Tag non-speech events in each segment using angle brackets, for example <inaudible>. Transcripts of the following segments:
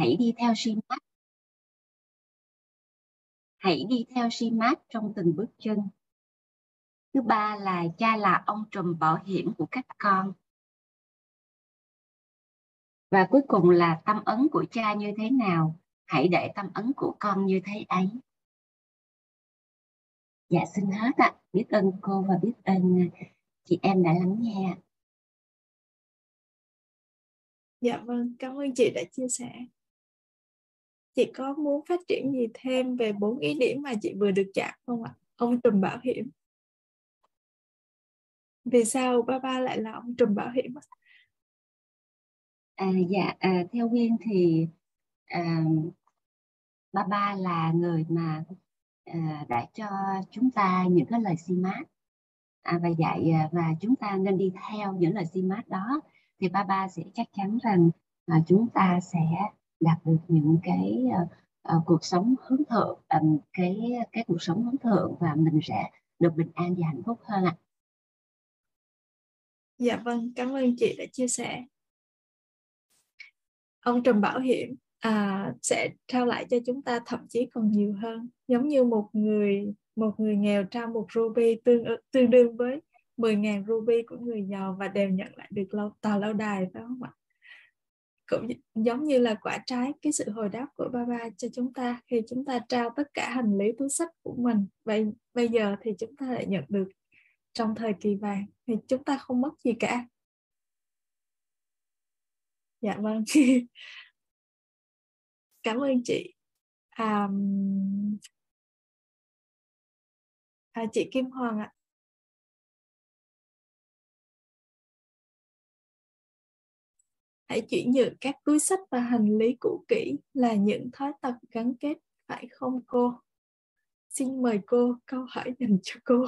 hãy đi theo Shimat hãy đi theo Shimat trong từng bước chân. Thứ ba là cha là ông trùm bảo hiểm của các con. Và cuối cùng là tâm ấn của cha như thế nào? Hãy để tâm ấn của con như thế ấy. Dạ xin hết ạ. Biết ơn cô và biết ơn à, chị em đã lắng nghe dạ vâng cảm ơn chị đã chia sẻ chị có muốn phát triển gì thêm về bốn ý điểm mà chị vừa được chạm không ạ? Ông trùm bảo hiểm. Vì sao ba ba lại là ông trùm bảo hiểm à, dạ à, theo Nguyên thì à, ba ba là người mà à, đã cho chúng ta những cái lời xi mát. À, và dạy à, và chúng ta nên đi theo những lời xi mát đó. Thì ba ba sẽ chắc chắn rằng à, chúng ta sẽ đạt được những cái uh, uh, cuộc sống hướng thượng um, cái cái cuộc sống hướng thượng và mình sẽ được bình an và hạnh phúc hơn ạ. À. Dạ vâng, cảm ơn chị đã chia sẻ. Ông Trần Bảo Hiểm à, sẽ trao lại cho chúng ta thậm chí còn nhiều hơn, giống như một người một người nghèo trao một ruby tương tương đương với 10.000 ruby của người giàu và đều nhận lại được lâu tòa lâu đài phải không ạ? Cũng giống như là quả trái cái sự hồi đáp của ba ba cho chúng ta khi chúng ta trao tất cả hành lý túi sách của mình. Vậy bây giờ thì chúng ta lại nhận được trong thời kỳ vàng thì chúng ta không mất gì cả. Dạ vâng. <laughs> Cảm ơn chị. À, à, chị Kim Hoàng ạ. Hãy chuyển nhượng các túi sách và hành lý cũ kỹ là những thói tật gắn kết, phải không cô? Xin mời cô câu hỏi dành cho cô.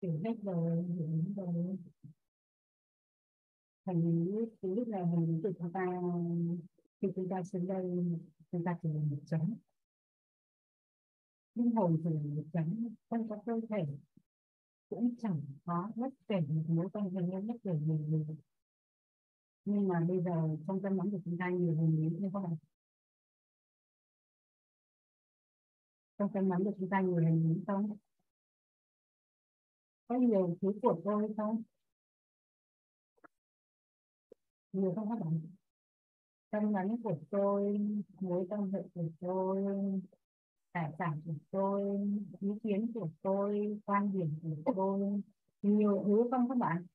Chuyển hết rồi rồi thứ nhất là mình tự chúng ta, khi chúng ta xuống đây, chúng ta chỉ là một chấm linh hồn chỉ là một chấm không có cơ thể cũng chẳng có bất kể một mối quan hệ hay bất kể gì gì. Nhưng mà bây giờ trong tâm nóng của chúng ta nhiều hình lý như các bạn trong tâm nóng của chúng ta nhiều hình lý không? Có nhiều thứ của tôi không? Nhiều không các bạn? Tâm nóng của tôi, mối quan hệ của tôi cảm của tôi, ý kiến của tôi, quan điểm của tôi, nhiều thứ không các bạn?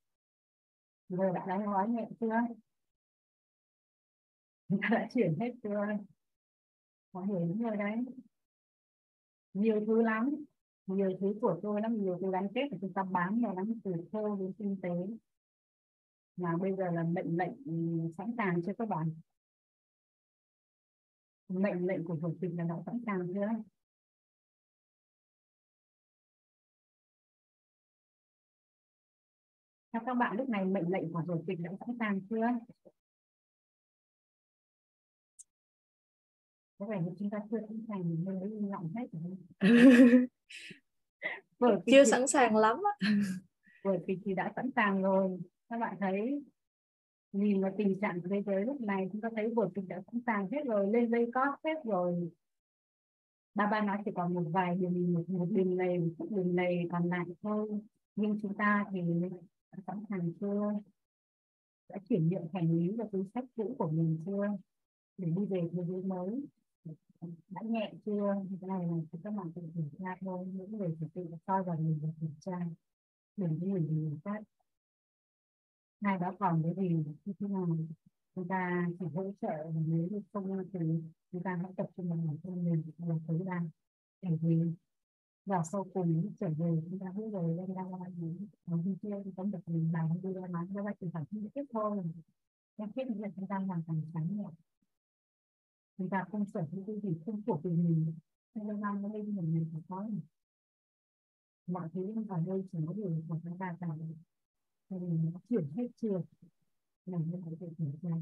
Rồi bạn đã nói nhẹ chưa? <laughs> Chúng ta đã chuyển hết chưa? Có hiểu những người đấy. Nhiều thứ lắm. Nhiều thứ của tôi lắm. Nhiều thứ gắn kết của chúng ta bán vào lắm, từ thơ đến kinh tế. Mà bây giờ là mệnh lệnh sẵn sàng cho các bạn? Mệnh lệnh của chủ tịch là đã sẵn sàng chưa? Theo các bạn lúc này mệnh lệnh của chủ tịch đã sẵn sàng chưa? Có vẻ như chúng ta chưa sẵn sàng nên mới im lặng hết rồi. <laughs> Chưa sẵn sàng lắm á. <laughs> Bởi vì thì đã sẵn sàng rồi. Các bạn thấy nhìn vào tình trạng của thế giới lúc này chúng ta thấy vở kịch đã sẵn sàng hết rồi lên dây cót hết rồi. Ba ba nói chỉ còn một vài đường một, một đường này một đường này còn lại thôi. Nhưng chúng ta thì sẵn sàng chưa? Đã chuyển nhượng hành lý và túi sách cũ của mình chưa? Để đi về thế giới mới. Đã nhẹ chưa? Cái này là các bạn tự kiểm tra thôi. Những người phải tự soi vào mình và kiểm tra. Đừng có mình người khác hai đó còn cái gì? Như thế nào? Chúng ta chỉ hỗ trợ nếu như không thì chúng ta hãy tập trung vào bản thân mình là tối đa để vì và sau cùng trở về, chúng ta biết rồi lên đang làm gì ở bên kia thì cũng được mình làm đi ra nói do vậy thì phải không tiếp thôi. Em biết là chúng ta hoàn thành sáng nhẹ chúng ta không sở hữu cái gì không thuộc về mình. Nên lâu năm nó lên mình mình phải có mọi thứ ở đây chỉ có điều của chúng ta cả thì mình đã chuyển hết trường làm như thế để kiểm ra.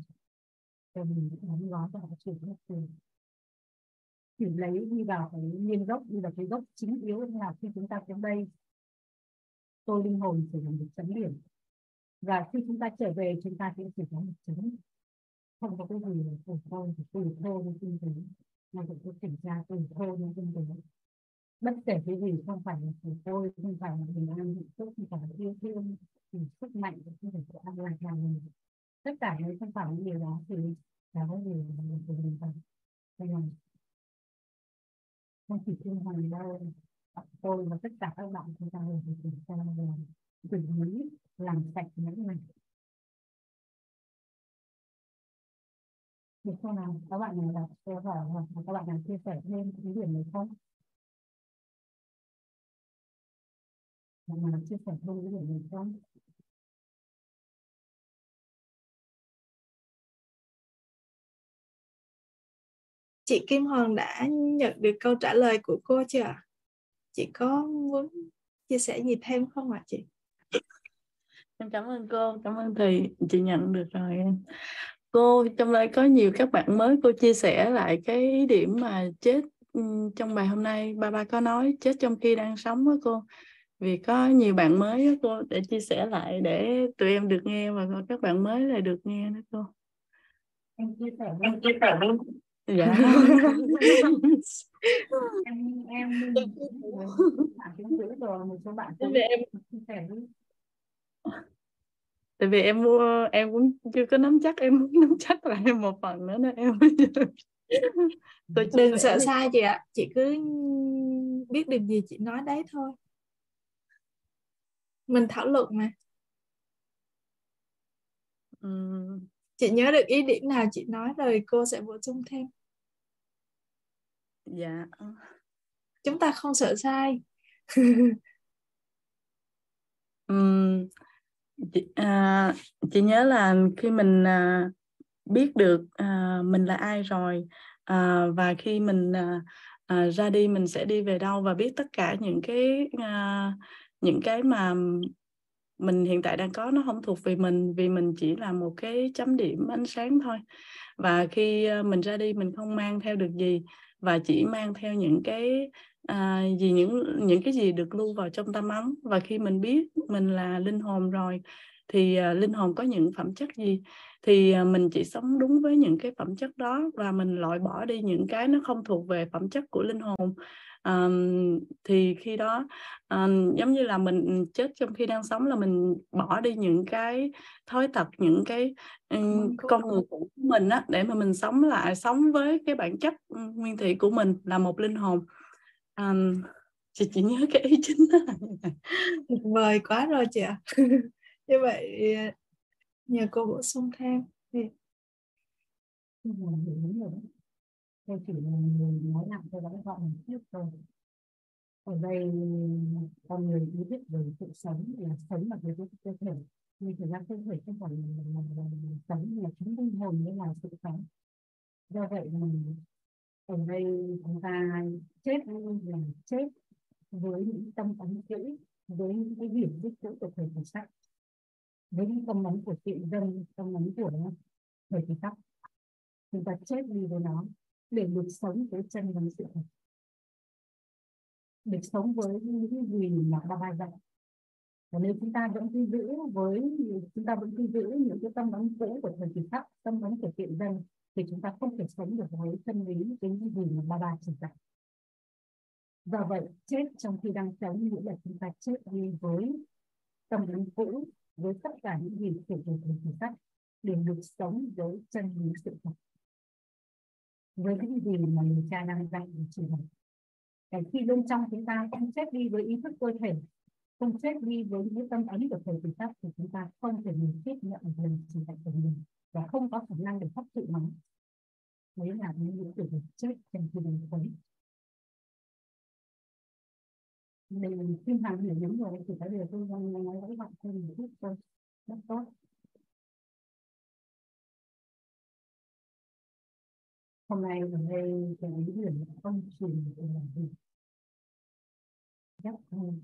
Cho mình đóng gói và đã chuyển hết trường chuyển lấy đi vào cái nguyên gốc, đi vào cái gốc chính yếu là khi chúng ta đến đây. Tôi linh hồn chỉ là một chấm điểm. Và khi chúng ta trở về, chúng ta sẽ chỉ có một chấm. Không có cái gì là tủi thôi thì thô thôi như kinh tế. Mà cũng có kiểm tra tủi thô như kinh tế. Bất kể cái gì, không phải là tủi tôi, không phải là bình an, hạnh phúc, không phải là yêu thương, thì sức mạnh không phải của an lạc là mình. Tất cả những không phải những điều đó thì là có điều mà mình cần phải đây là không chỉ thiên hoàng đâu tôi và tất cả các bạn chúng ta đều phải kiểm tra về xử lý, làm sạch những mình được không nào? Các bạn nào đặt câu hỏi hoặc các bạn nào chia sẻ thêm cái điểm này không? Bạn nào chia sẻ thêm cái điểm này không? Chị Kim Hoàng đã nhận được câu trả lời của cô chưa chị có muốn chia sẻ gì thêm không ạ chị? Em cảm ơn cô cảm ơn thầy chị nhận được rồi. Em cô trong đây có nhiều các bạn mới cô chia sẻ lại cái điểm mà chết trong bài hôm nay. Ba ba có nói chết trong khi đang sống đó cô. Vì có nhiều bạn mới đó cô để chia sẻ lại để tụi em được nghe và các bạn mới lại được nghe đó cô. Em chia sẻ em chia sẻ luôn <laughs> dạ. Em em bạn cũng giữ rồi một số bạn cũng em chia sẻ đi tại vì em mua em cũng chưa có nắm chắc em muốn nắm chắc lại một phần nữa nên em <laughs> tôi đừng sợ sai chị ạ. Chị cứ biết được gì chị nói đấy thôi. Mình thảo luận mà. Uhm. chị nhớ được ý điểm nào chị nói rồi cô sẽ bổ sung thêm dạ. Chúng ta không sợ sai. <laughs> Um, chị, à, chị nhớ là khi mình à, biết được à, mình là ai rồi à, và khi mình à, à, ra đi mình sẽ đi về đâu và biết tất cả những cái à, những cái mà mình hiện tại đang có nó không thuộc về mình vì mình chỉ là một cái chấm điểm ánh sáng thôi. Và khi à, mình ra đi mình không mang theo được gì và chỉ mang theo những cái à, gì những những cái gì được lưu vào trong tâm ấn và khi mình biết mình là linh hồn rồi thì à, linh hồn có những phẩm chất gì thì à, mình chỉ sống đúng với những cái phẩm chất đó và mình loại bỏ đi những cái nó không thuộc về phẩm chất của linh hồn à, thì khi đó à, giống như là mình chết trong khi đang sống là mình bỏ đi những cái thói tập những cái um, con người của mình á để mà mình sống lại sống với cái bản chất nguyên thủy của mình là một linh hồn. Um, chị chỉ nhớ cái ý chính đó. Tuyệt vời quá rồi chị ạ. <laughs> Như vậy nhờ cô bổ sung thêm. Thì tôi chỉ là nói lại cho các gọi một chút rồi ở đây con người ý biết về sự sống là sống là về cơ thể. Nhưng thực ra cơ thể không phải là, là, là, là sống là chính linh hồn mới là sự sống. Do vậy là ở đây chúng ta chết là chết với những tâm ấn kỹ với những cái hiểu biết cũ của thời kỳ sách với những tâm ấn của tiện dân tâm ấn của thời kỳ sắc. Chúng ta chết đi với nó để được sống với chân và sự thật. Được sống với những gì mà ba ba dạy và nếu chúng ta vẫn cứ giữ với chúng ta vẫn cứ giữ những cái tâm đóng cũ của thời kỳ khác, tâm đóng của tiện dân, thì chúng ta không thể sống được với chân lý với những gì mà ba ba chỉ dạy. Do vậy, chết trong khi đang sống nghĩa là chúng ta chết đi với tâm đóng cũ, với tất cả những gì của thời kỳ khác, để được sống với chân lý sự thật với những gì mà người cha đang dạy để chỉ dạy để khi bên trong chúng ta không chết đi với ý thức cơ thể, không chết đi với những tâm ấn của thầy kỳ tác thì chúng ta không thể mình tiếp nhận lời chỉ dạy của mình và không có khả năng để hấp thụ nó. Đấy là những những từ chết trong khi mình thấy mình khi hàng hiểu đúng rồi thì cái điều tôi đang nói với bạn thêm một chút thôi rất tốt. Hôm nay ở đây cái ý điểm không chỉ làm gì chắc hơn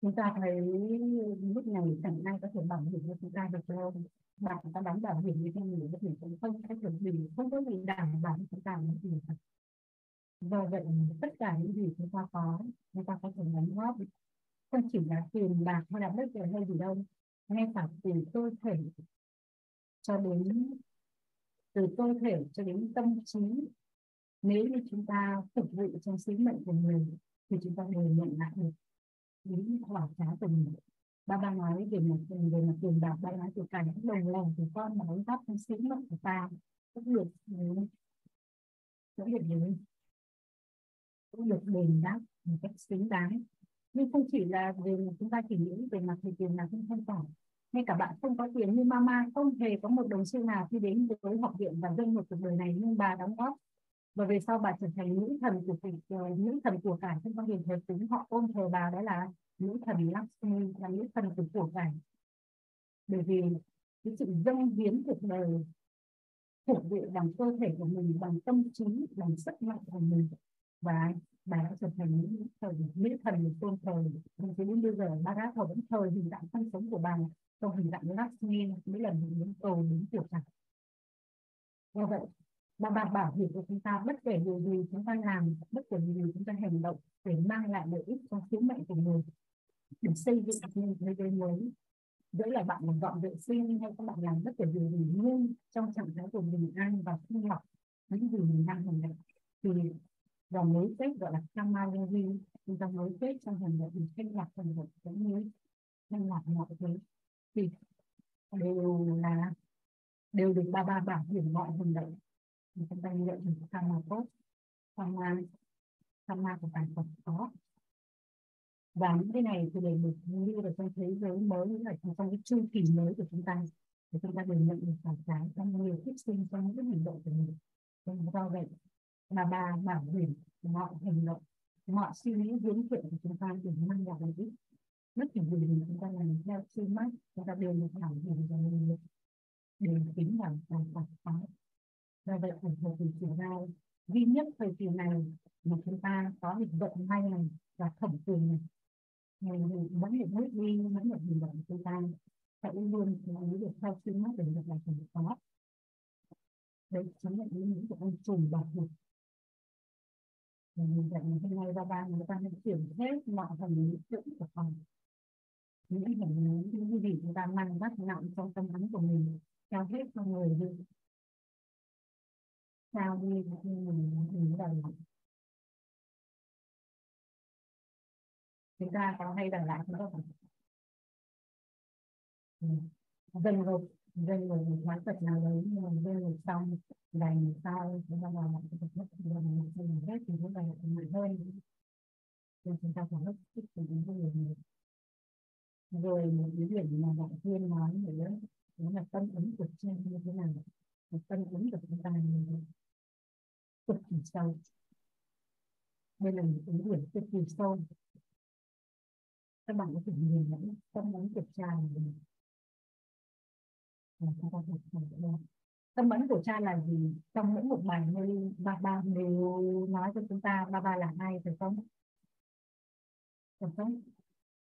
chúng ta thấy lúc này chẳng ai có thể bảo hiểm cho chúng ta được đâu. Bạn ta đóng bảo hiểm như thế này thì cũng không có được gì, không có gì đảm bảo chúng ta những gì cả do vậy tất cả những gì chúng ta có, chúng ta có thể đóng góp. Không chỉ là tiền bạc hay là bất kỳ hay gì đâu, ngay cả từ cơ thể cho đến từ cơ thể cho đến tâm trí. Nếu như chúng ta phục vụ trong sứ mệnh của mình, thì chúng ta đều nhận lại được những quả giá của mình. Ba ba nói về một về mặt tiền bạc, ba nói từ cả những đồng lòng của con mà đóng góp trong sứ mệnh của ta. Cũng được ừ. cũng được gì? Cũng được đền đáp một cách xứng đáng. Nhưng không chỉ là về chúng ta chỉ nghĩ về mặt thì tiền là không không phải ngay cả bạn không có tiền như mama không hề có một đồng xu nào khi đến với học viện và dân một cuộc đời này nhưng bà đóng góp. Và về sau bà trở thành nữ thần của tỉnh ờ, nữ thần của cải trong con điểm thờ tính họ ôm thờ bà đó là nữ thần Lakshmi là nữ thần của của cải bởi vì cái sự dâng hiến cuộc đời phục vụ bằng cơ thể của mình bằng tâm trí bằng sức mạnh của mình và bà đã trở thành những thần, nữ thần được tôn thờ. Nhưng đến bây giờ bà đã thờ vẫn thờ hình dạng thân sống của bà trong hình dạng Lakshmi mỗi lần đến cầu đến tiểu cảnh do vậy mà bạn bảo hiểm của chúng ta bất kể điều gì chúng ta làm, bất kể điều gì chúng ta hành động để mang lại lợi ích cho sứ mệnh của người để xây dựng nên thế giới mới. Dẫu là bạn làm dọn vệ sinh hay các bạn làm bất kể điều gì nhưng trong trạng thái của mình an và sinh học những gì mình đang hành động. Thì dòng mới kết gọi là Kamayavi chúng ta mới kết trong hành động, mình thanh lọc hành động, cũng như thanh lọc mọi thứ thì đều là, đều được ba ba bảo hiểm mọi hành động chúng ta nhận được mà tốt karma karma của bản Phật có. Và những cái này thì để được như là trong thế giới mới, như là trong cái chu kỳ mới của chúng ta. Thì chúng ta đều nhận được phản trái trong nhiều kiếp sinh, trong những hành động của mình. Nên do vậy là bà bảo hiểm mọi hành động mọi suy nghĩ, hướng thiện của chúng ta đều mang lại lợi ích rất nhiều điều gì chúng ta làm theo suy mắt chúng ta đều được bảo hiểm và mình được đều tính vào bài tập có do vậy ở thời kỳ chuyển giao duy nhất thời kỳ này mà chúng ta có được vận may này và thẩm quyền này. Ngày mình vẫn được bước đi, vẫn được hành động chúng ta sẽ luôn chú được theo suy mắt để được là thành có đấy chính là ý nghĩa của ông trùm bảo hiểm mình dạy hôm nay, ba ba người ta nên chuyển hết mọi phần lý tưởng của phòng những hành lý những cái gì chúng ta mang vác nặng trong tâm ấn của mình trao hết cho người đi. Sao đi thì mình mình đầu chúng ta có hay đằng lại không? Ừ. Có dần rồi dần rồi một quán vật nào đấy nhưng mà dần rồi xong dành sau chúng ta làm lại cái vật dần dần hết thì chúng ta lại hơn nên chúng ta phải thích thì của với người nhiều rồi một cái điểm mà bạn thiên nói nữa, đó là tâm ứng của cha như thế nào? Một tâm ứng của chúng ta như cực kỳ sâu. Đây là một cái điểm cực kỳ sâu. Các bạn có thể nhìn nhận tâm ứng của cha của mình tâm ấn của cha là gì? Trong mỗi một bài như ba ba đều nói cho chúng ta, ba ba là ai phải không? Phải không?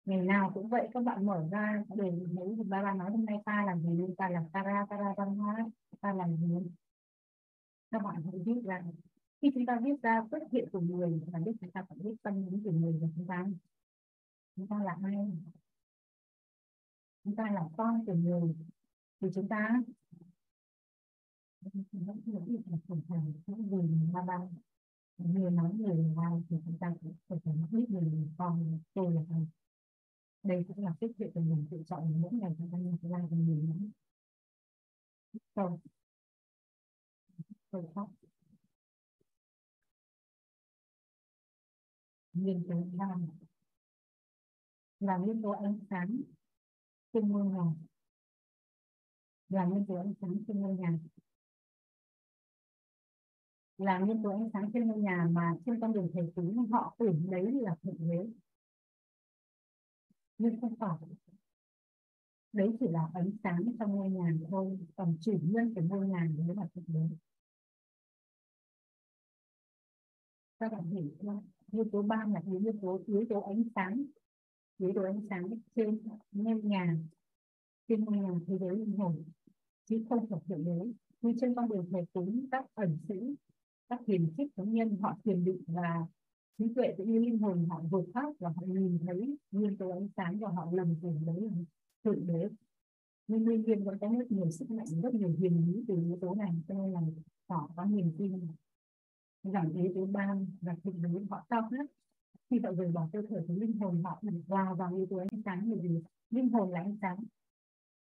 Ngày nào cũng vậy, các bạn mở ra để thấy ba ba nói hôm nay ta là gì? Ta là tara tara văn hóa, ta là gì? Các bạn hãy biết rằng khi chúng ta viết ra xuất hiện của người và biết chúng ta phải biết tâm lý của người của chúng ta. Chúng ta là ai? Chúng ta là con của người. Thì chúng ta những ba người nói người là thì chúng ta cũng phải phải biết người con tôi là ai đây cũng là tích chuyện của mình tự chọn mỗi ngày chúng ta như thế nào thì mình lắm không. Không khóc. Nghiên cứu năm là nhân tố ánh sáng trên ngôi nhà. Là nhân tố ánh sáng trên ngôi nhà. Là nguyên tố ánh sáng trên ngôi nhà mà trên con đường thầy tính họ tưởng đấy là thượng đế nhưng không phải. Đấy chỉ là ánh sáng trong ngôi nhà thôi, còn chủ nhân của ngôi nhà đấy là thực đế các bạn hiểu không yếu tố ba là yếu tố yếu tố ánh sáng. Yếu tố ánh sáng trên ngôi nhà, trên ngôi nhà thế giới linh hồn, chứ không phải thượng đế như trên con đường thầy cúng, các ẩn sĩ, các hiền trích cá nhân, họ thiền định và trí tuệ cũng như linh hồn họ vượt thoát và họ nhìn thấy nguyên tố ánh sáng và họ lầm tưởng đấy là thượng đế. Nhưng nguyên nhiên vẫn có rất nhiều sức mạnh, rất nhiều huyền bí từ yếu tố này, cho nên là họ có niềm tin. Rằng thế tố ban và thượng đế họ cao nhất khi họ rời bỏ cơ thể thì linh hồn họ được vào vào yếu tố ánh sáng, bởi vì linh hồn là ánh sáng.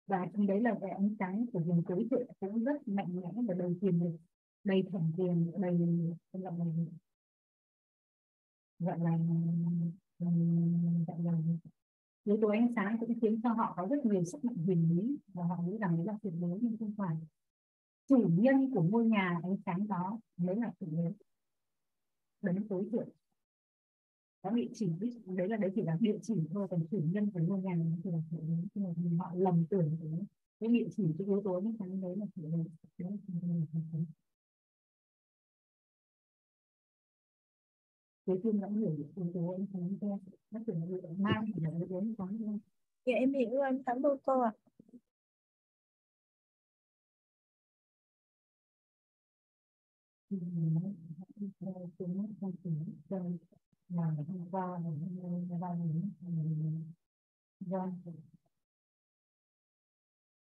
Và trong đấy là cái ánh sáng của vùng tối thượng cũng rất mạnh mẽ và đầy tiềm lực, đầy thẩm quyền, đầy gọi là gọi là yếu tố ánh sáng cũng khiến cho họ có rất nhiều sức mạnh huyền lý và họ nghĩ rằng đấy là tuyệt đối nhưng không phải. Chủ nhân của ngôi nhà ánh sáng đó mới là tuyệt đối đến tối thượng có địa chỉ đấy là, đấy chỉ là địa chỉ thôi, còn chủ nhân của ngôi nhà này thì là tuyệt đối nhưng mà họ lầm tưởng cái cái địa chỉ, cái yếu tố ánh sáng đấy là tuyệt đối là cuối cùng đã hiểu được yếu tố ánh sáng cho nó tưởng là yếu mang thì là yếu tố ánh sáng thôi. Dạ em hiểu anh cảm ơn cô ạ. Thì nó theo chúng trong tình trong là hôm qua là hôm nay nghìn vâng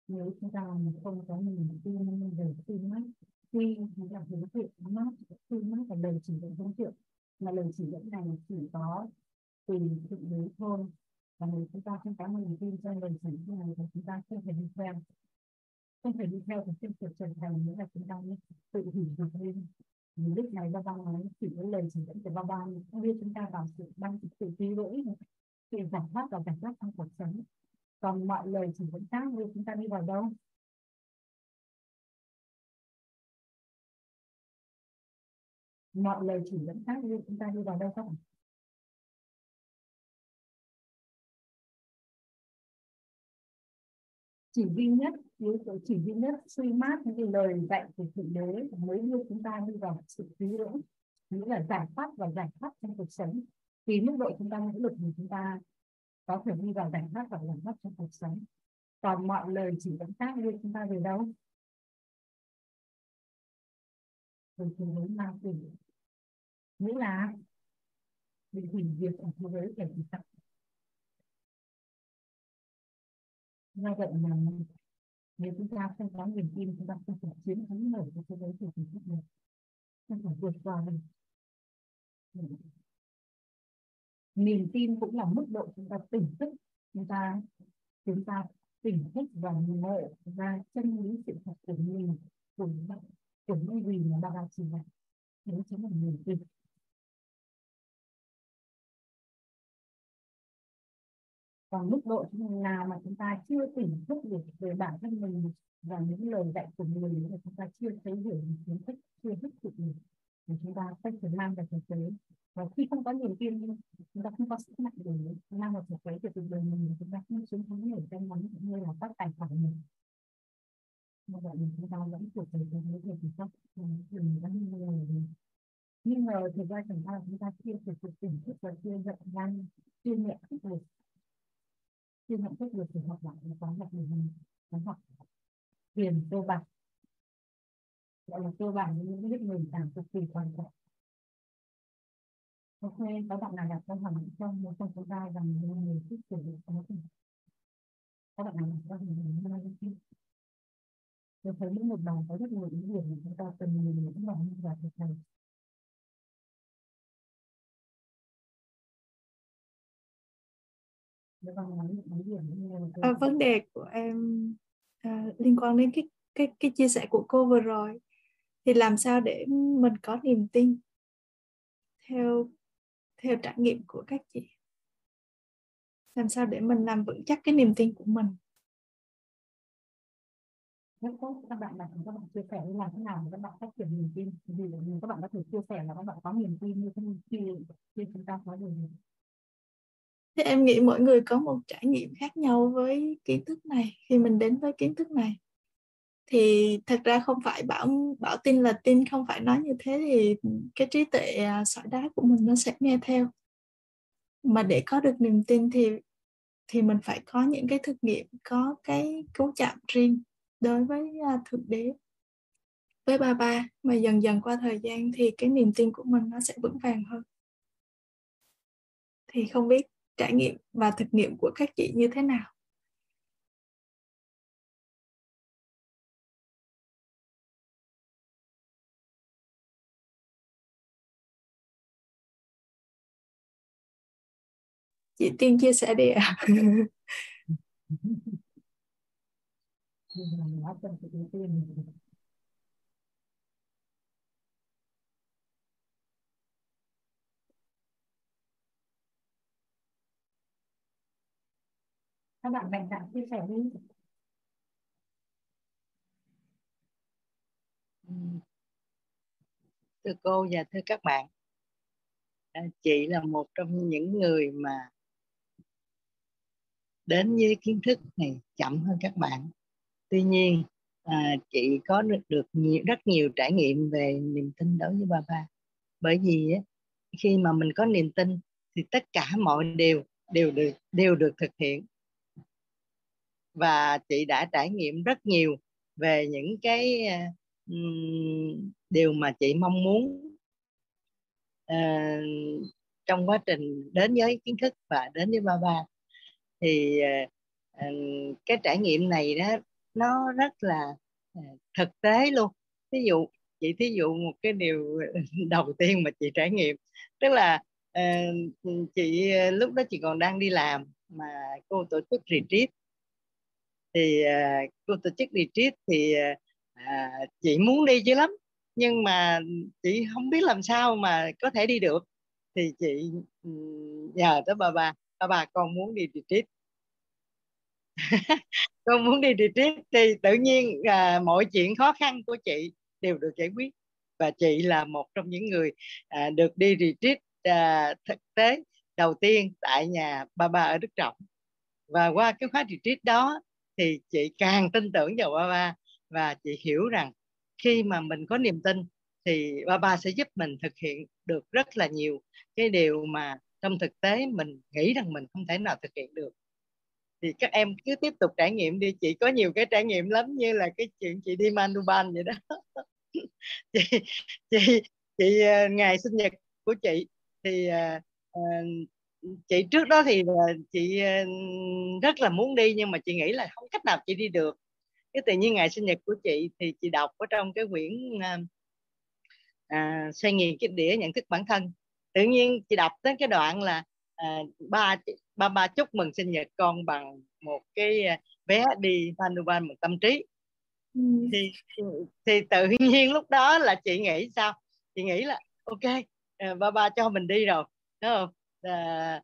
nếu chúng ta không có niềm tin về tin mắt tuy là hướng thiện mắt tin mắt là lời chỉ dẫn hướng thiện mà lời chỉ dẫn này chỉ có từ thượng đế thôi. Và nếu chúng ta không có niềm tin trong lời chỉ dẫn này thì chúng ta không thể đi theo. Không thể đi theo thì tiếp tục trở thành nữa là chúng ta tự hủy diệt lên. Lúc này ba ba nói chỉ có lời chỉ dẫn của ba ba không biết chúng ta vào sự đang sự trí lỗi sự giải thoát và giải thoát trong cuộc sống. Còn mọi lời chỉ dẫn khác như chúng ta đi vào đâu? Mọi lời chỉ dẫn khác như chúng ta đi vào đâu không chỉ duy nhất, yếu tố chỉ duy nhất, suy mát những lời dạy của thượng đế mới đưa chúng ta đi vào sự trí lưỡng. Nghĩa là giải thoát và giải thoát trong cuộc sống. Thì mức độ chúng ta nỗ lực thì chúng ta có thể đi vào giải thoát và giải thoát trong cuộc sống. Còn mọi lời chỉ dẫn khác đưa chúng ta về đâu? Về thế giới ma quỷ nghĩa là bị hủy diệt ở thế giới kẻ thì tặc do vậy mà nếu chúng ta không có niềm tin, chúng ta không thể chiến thắng nổi với thế giới kẻ chúng ta này không thể vượt qua được. Niềm tin cũng là mức độ chúng ta tỉnh thức. Chúng ta chúng ta tỉnh thức và ngộ ra chân lý sự thật của mình, của bạn của những vì là ba ba chỉ là đấy chính là niềm tin còn mức độ nào mà chúng ta chưa tỉnh thức được về bản thân mình và những lời dạy của người mà chúng ta chưa thấy hiểu, kiến thức, chưa thức được được, thì chúng ta không thể mang vào thực tế và khi không có niềm tin, chúng ta không có sức mạnh để mang vào thực tế thì cuộc đời mình, chúng ta không chiến thắng nổi danh lắm như là các tài khoản mình như vậy thì chúng ta vẫn thuộc về cái việc kiểm soát mình nghi ngờ nghi ngờ thực ra chúng ta chúng ta chưa thực sự tỉnh thức và chưa dậy đang chưa nhận thức được chưa nhận thức được thì học lại nó có một mình nó học tiền cơ bản gọi là cơ bản những biết nền tảng cực kỳ quan trọng ok có bạn nào đặt câu hỏi không nếu không chúng ta rằng mình thích sử dụng có thì các bạn nào đặt câu hỏi mình tôi thấy những một bài có rất nhiều ý điểm mà chúng ta cần nhìn những bài như là thực hành à, vấn đề của em à, liên quan đến cái cái cái chia sẻ của cô vừa rồi. Thì làm sao để mình có niềm tin theo theo trải nghiệm của các chị? Làm sao để mình làm vững chắc cái niềm tin của mình rất tốt các bạn là các bạn chia sẻ làm thế nào để các bạn phát triển niềm tin? Vì các bạn có thể chia sẻ là các bạn có niềm tin như thế khi khi chúng ta có được thế em nghĩ mỗi người có một trải nghiệm khác nhau với kiến thức này. Khi mình đến với kiến thức này, thì thật ra không phải bảo bảo tin là tin, không phải nói như thế thì cái trí tuệ à, sỏi đá của mình nó sẽ nghe theo. Mà để có được niềm tin thì thì mình phải có những cái thực nghiệm, có cái cấu chạm riêng đối với à, thượng đế, với ba ba mà dần dần qua thời gian thì cái niềm tin của mình nó sẽ vững vàng hơn thì không biết trải nghiệm và thực nghiệm của các chị như thế nào chị tiên chia sẻ đi ạ à. <laughs> các bạn mạnh dạn chia sẻ đi. Thưa cô và thưa các bạn à, chị là một trong những người mà đến với kiến thức này chậm hơn các bạn tuy nhiên à, chị có được, được nhiều, rất nhiều trải nghiệm về niềm tin đối với ba ba bởi vì á, khi mà mình có niềm tin thì tất cả mọi điều đều được đều được thực hiện. Và chị đã trải nghiệm rất nhiều về những cái um, điều mà chị mong muốn uh, trong quá trình đến với kiến thức và đến với ba ba thì uh, cái trải nghiệm này đó nó rất là à, thực tế luôn. Ví dụ chị thí dụ một cái điều <laughs> đầu tiên mà chị trải nghiệm. Tức là uh, chị ờ, lúc đó chị còn đang đi làm mà cô tổ chức retreat. Thì uh, cô tổ chức retreat thì uh, chị muốn đi chứ lắm. Nhưng mà chị không biết làm sao mà có thể đi được. Thì chị ừ, nhờ tới bà bà bà bà con muốn đi retreat. <laughs> con muốn đi retreat thì tự nhiên à, mọi chuyện khó khăn của chị đều được giải quyết. Và chị là một trong những người à, được đi retreat à, thực tế đầu tiên tại nhà ba ba ở Đức Trọng. Và qua cái khóa retreat đó thì chị càng tin tưởng vào ba ba và chị hiểu rằng khi mà mình có niềm tin thì ba ba sẽ giúp mình thực hiện được rất là nhiều cái điều mà trong thực tế mình nghĩ rằng mình không thể nào thực hiện được thì các em cứ tiếp tục trải nghiệm đi. Chị có nhiều cái trải nghiệm lắm như là cái chuyện chị đi Manuban vậy đó. <laughs> Chị chị chị ờ, ngày sinh nhật của chị thì uh, chị trước đó thì chị rất là muốn đi nhưng mà chị nghĩ là không cách nào chị đi được. Cái tự nhiên ngày sinh nhật của chị thì chị đọc ở trong cái quyển à, xoay nghiền cái đĩa nhận thức bản thân. Tự nhiên chị đọc đến cái đoạn là à, ba ba ba chúc mừng sinh nhật con bằng một cái vé đi Vanuban một tâm trí. Ừ. thì thì tự nhiên lúc đó là chị nghĩ sao? Chị nghĩ là ok ba ba cho mình đi rồi đúng không? À,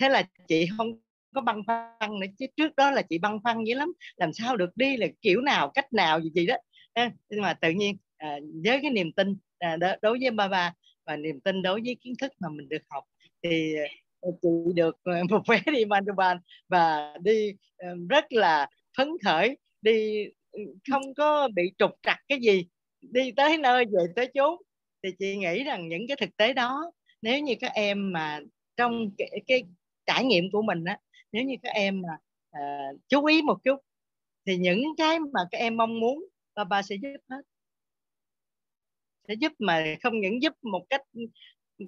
thế là chị không có băn khoăn nữa chứ trước đó là chị băn khoăn dữ lắm làm sao được đi là kiểu nào cách nào gì gì đó. Nhưng mà tự nhiên à, với cái niềm tin à, đối với ba ba và niềm tin đối với kiến thức mà mình được học thì à, Ờ, chị được ờ, <laughs> một vé đi Mandalay và đi ờ, rất là phấn khởi. Đi ừ, không có bị trục trặc cái gì. Đi tới nơi về tới chốn. Thì chị nghĩ rằng những cái thực tế đó nếu như các em mà trong cái, cái trải nghiệm của mình á nếu như các em mà uh, chú ý một chút thì những cái mà các em mong muốn ba ba sẽ giúp hết. Sẽ giúp mà không những giúp một cách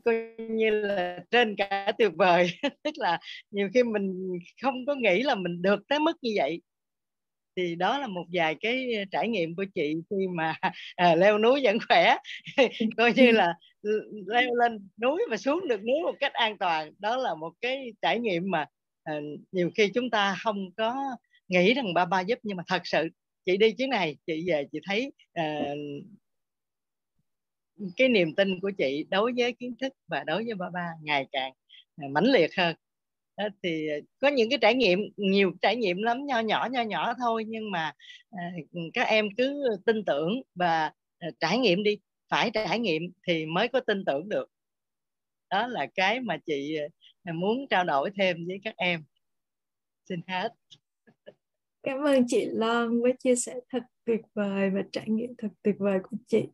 coi như là trên cả tuyệt vời. <laughs> Tức là nhiều khi mình không có nghĩ là mình được tới mức như vậy. Thì đó là một vài cái ờ, trải nghiệm của chị khi mà <laughs> à, leo núi vẫn khỏe. <laughs> Coi như là leo lên núi và xuống được núi một cách an toàn. Đó là một cái trải nghiệm mà à, nhiều khi chúng ta không có nghĩ rằng ba ba giúp. Nhưng mà thật sự chị đi chuyến này chị về chị thấy à, cái niềm tin của chị đối với kiến thức và đối với ba ba ngày càng à, mãnh liệt hơn. Đó, thì à, có những cái trải nghiệm nhiều trải nghiệm lắm nho nhỏ nho nhỏ thôi nhưng mà à, các em cứ tin tưởng và trải nghiệm đi phải trải nghiệm thì mới có tin tưởng được. Đó là cái mà chị muốn trao đổi thêm với các em. Xin hết. Cảm ơn chị Loan với chia sẻ thật tuyệt vời và trải nghiệm thật tuyệt vời của chị.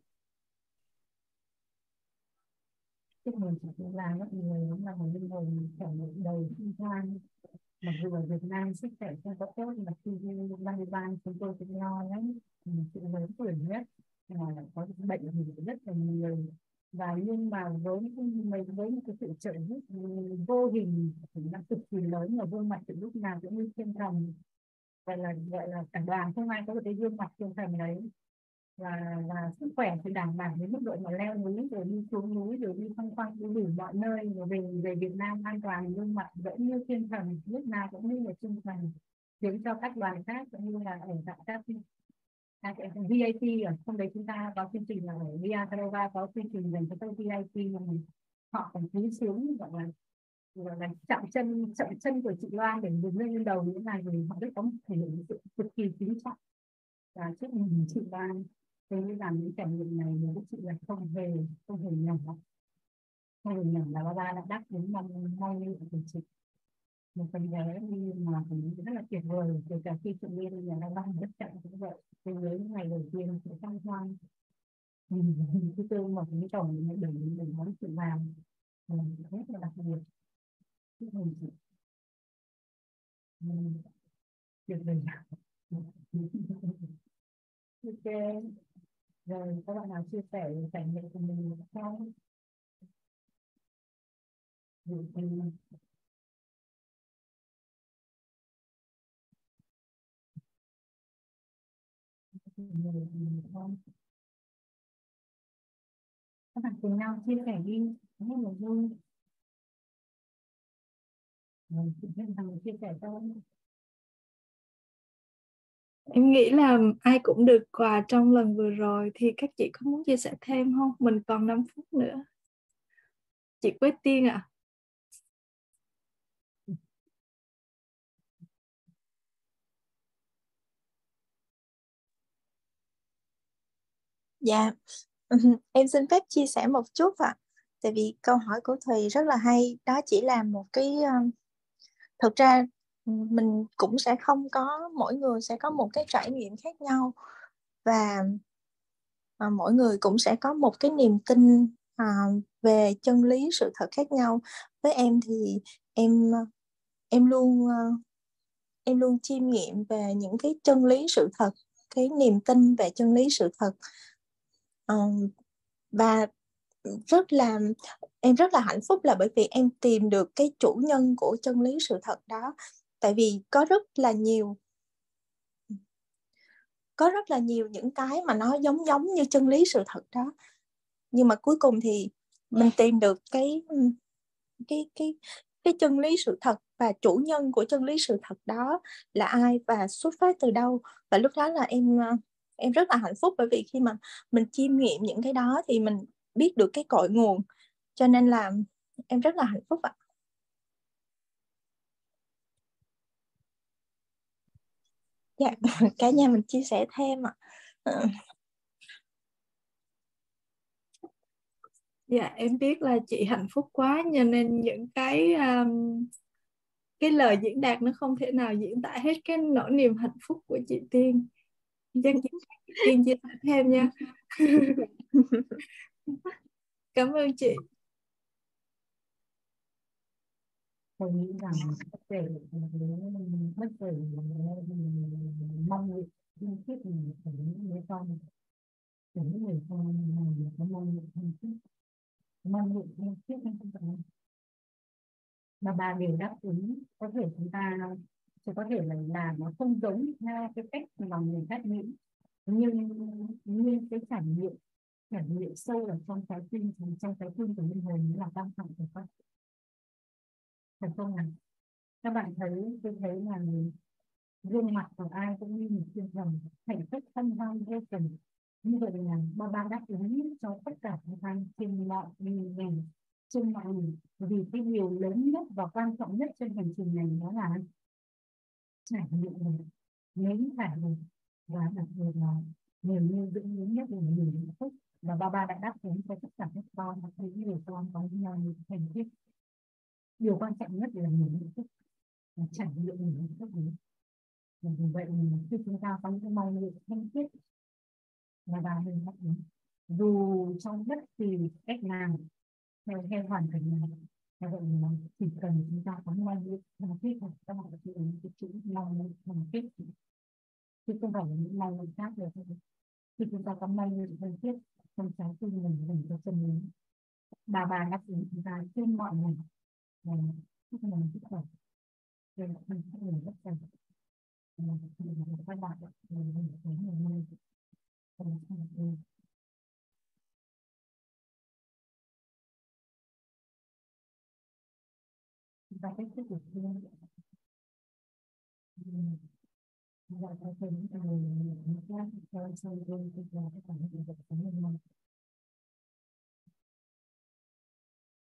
Chúc mừng chỉ cũng là mọi người cũng là một linh hồn trải nghiệm đầy sinh quan mặc dù ở Việt Nam sức khỏe không có tốt mà khi đi Ban chúng tôi cũng lo lắm. Chị lớn tuổi nhất mà có bệnh thì rất là nhiều. Và nhưng mà với mình với một cái sự trợ giúp vô hình nó cực kỳ lớn và gương mặt từ lúc nào cũng như thiên thần gọi là gọi là cả đoàn không ai có được cái gương mặt thiên thần đấy và và sức khỏe thì đảm bảo đến mức độ mà leo núi, rồi đi xuống núi, rồi đi tham quan đi đủ mọi nơi, rồi về về Việt Nam an toàn, Nhưng mà vẫn như thiên thần, lúc nào cũng như là trung thần, khiến cho các đoàn khác cũng như là ở tại các các VIP ở trong đấy chúng ta có chương trình là ở Via Carova có chương trình dành cho các VIP mà họ còn phí xuống, gọi là gọi là chạm chân chạm chân của chị Loan để đứng lên đầu những này thì họ rất có một thể hiện sự cực kỳ kính trọng. Và chúc mừng chị Loan tôi nghĩ rằng những trải nghiệm này đối với chị là không hề không hề nhỏ. Không hề nhầm là ba ba đã đáp ứng mong mong của chị. Một phần bé nhưng mà cũng rất là tuyệt vời, kể cả khi chị đi nhà ba rất chậm cũng vậy. Tôi nhớ những ngày đầu tiên sẽ tăng hoang. Nhìn cái tư một cái tổng để để để nói chuyện làm. Rất là đặc biệt. Chúc mừng chị. Tuyệt vời. <laughs> Ok rồi, các bạn nào chia sẻ trải nghiệm của mình không? Các bạn cùng nhau chia sẻ đi. Hết là vui rồi, chị biết thằng chia sẻ cho em nghĩ là ai cũng được quà trong lần vừa rồi thì các chị có muốn chia sẻ thêm không mình còn 5 phút nữa chị Quế Tiên ạ à? Dạ, <laughs> em xin phép chia sẻ một chút ạ. À. Tại vì câu hỏi của Thùy rất là hay, đó chỉ là một cái ờ, thực ra mình cũng sẽ không có mỗi người sẽ có một cái trải nghiệm khác nhau. Và à, mỗi người cũng sẽ có một cái niềm tin à, về chân lý sự thật khác nhau. Với em thì em em luôn à, em luôn chiêm nghiệm về những cái chân lý sự thật cái niềm tin về chân lý sự thật. À, và rất là em rất là hạnh phúc là bởi vì em tìm được cái chủ nhân của chân lý sự thật đó tại vì có rất là nhiều có rất là nhiều những cái mà nó giống giống như chân lý sự thật đó. Nhưng mà cuối cùng thì mình tìm được cái cái cái cái chân lý sự thật và chủ nhân của chân lý sự thật đó là ai và xuất phát từ đâu. Và lúc đó là em em rất là hạnh phúc bởi vì khi mà mình chiêm nghiệm những cái đó thì mình biết được cái cội nguồn. Cho nên là em rất là hạnh phúc ạ dạ <laughs> cả nhà mình chia sẻ thêm ạ. Dạ em biết là chị hạnh phúc quá cho nên những cái um, cái lời diễn đạt nó không thể nào diễn tả hết cái nỗi niềm hạnh phúc của chị Tiên. Chắc chị Tiên chia sẻ thêm nha. <laughs> Cảm ơn chị. Tôi nghĩ rằng bất kể bất nguyện thì thiết mình những người con để những người con này có năng lượng thân thiết năng lượng thân thiết hay không phải mà bà đều đáp ứng có thể chúng ta sẽ có thể là làm nó không giống theo cái cách mà người khác nghĩ nhưng nhưng cái trải nghiệm trải nghiệm sâu ở trong trái tim trong trái tim của linh hồn là quan trọng của con phải không nào các bạn thấy, tôi thấy là gương mặt của ai cũng như một thiên thần, hạnh phúc, hân hoan, vô cùng như vậy là ba ba đáp ứng cho tất cả các anh trên mọi ngành trên mọi ngành vì cái điều lớn nhất và quan trọng nhất trên hành trình này đó là trải nghiệm được nếm trải nghiệm và đặc biệt là niềm yêu dưỡng lớn nhất của niềm hạnh phúc. Và ba ba đã đáp ứng cho tất cả các con những điều con có nhau thành tích. điều quan trọng nhất là niềm hạnh phúc trải nghiệm niềm hạnh phúc đấy và vì vậy khi chúng ta có những mong nguyện thanh khiết. Là bà mình hạnh dù trong bất kỳ cách nào, theo theo hoàn cảnh nào và vậy mình chỉ cần chúng ta có mong nguyện thanh khiết là các bạn sẽ ứng cái chữ mong nguyện thanh khiết. Chứ không phải là những mong nguyện khác được khi chúng ta có mong nguyện thanh khiết, trong trái tim mình mình có chân lý. Bà bà đáp ứng chúng ta trên mọi ngành và chúc mừng sức khỏe trên thân các người rất cần các bạn mình mình thấy ngày nay chúng ta tiếp tục được thương và có thể những người những cái sau sau đây tôi là các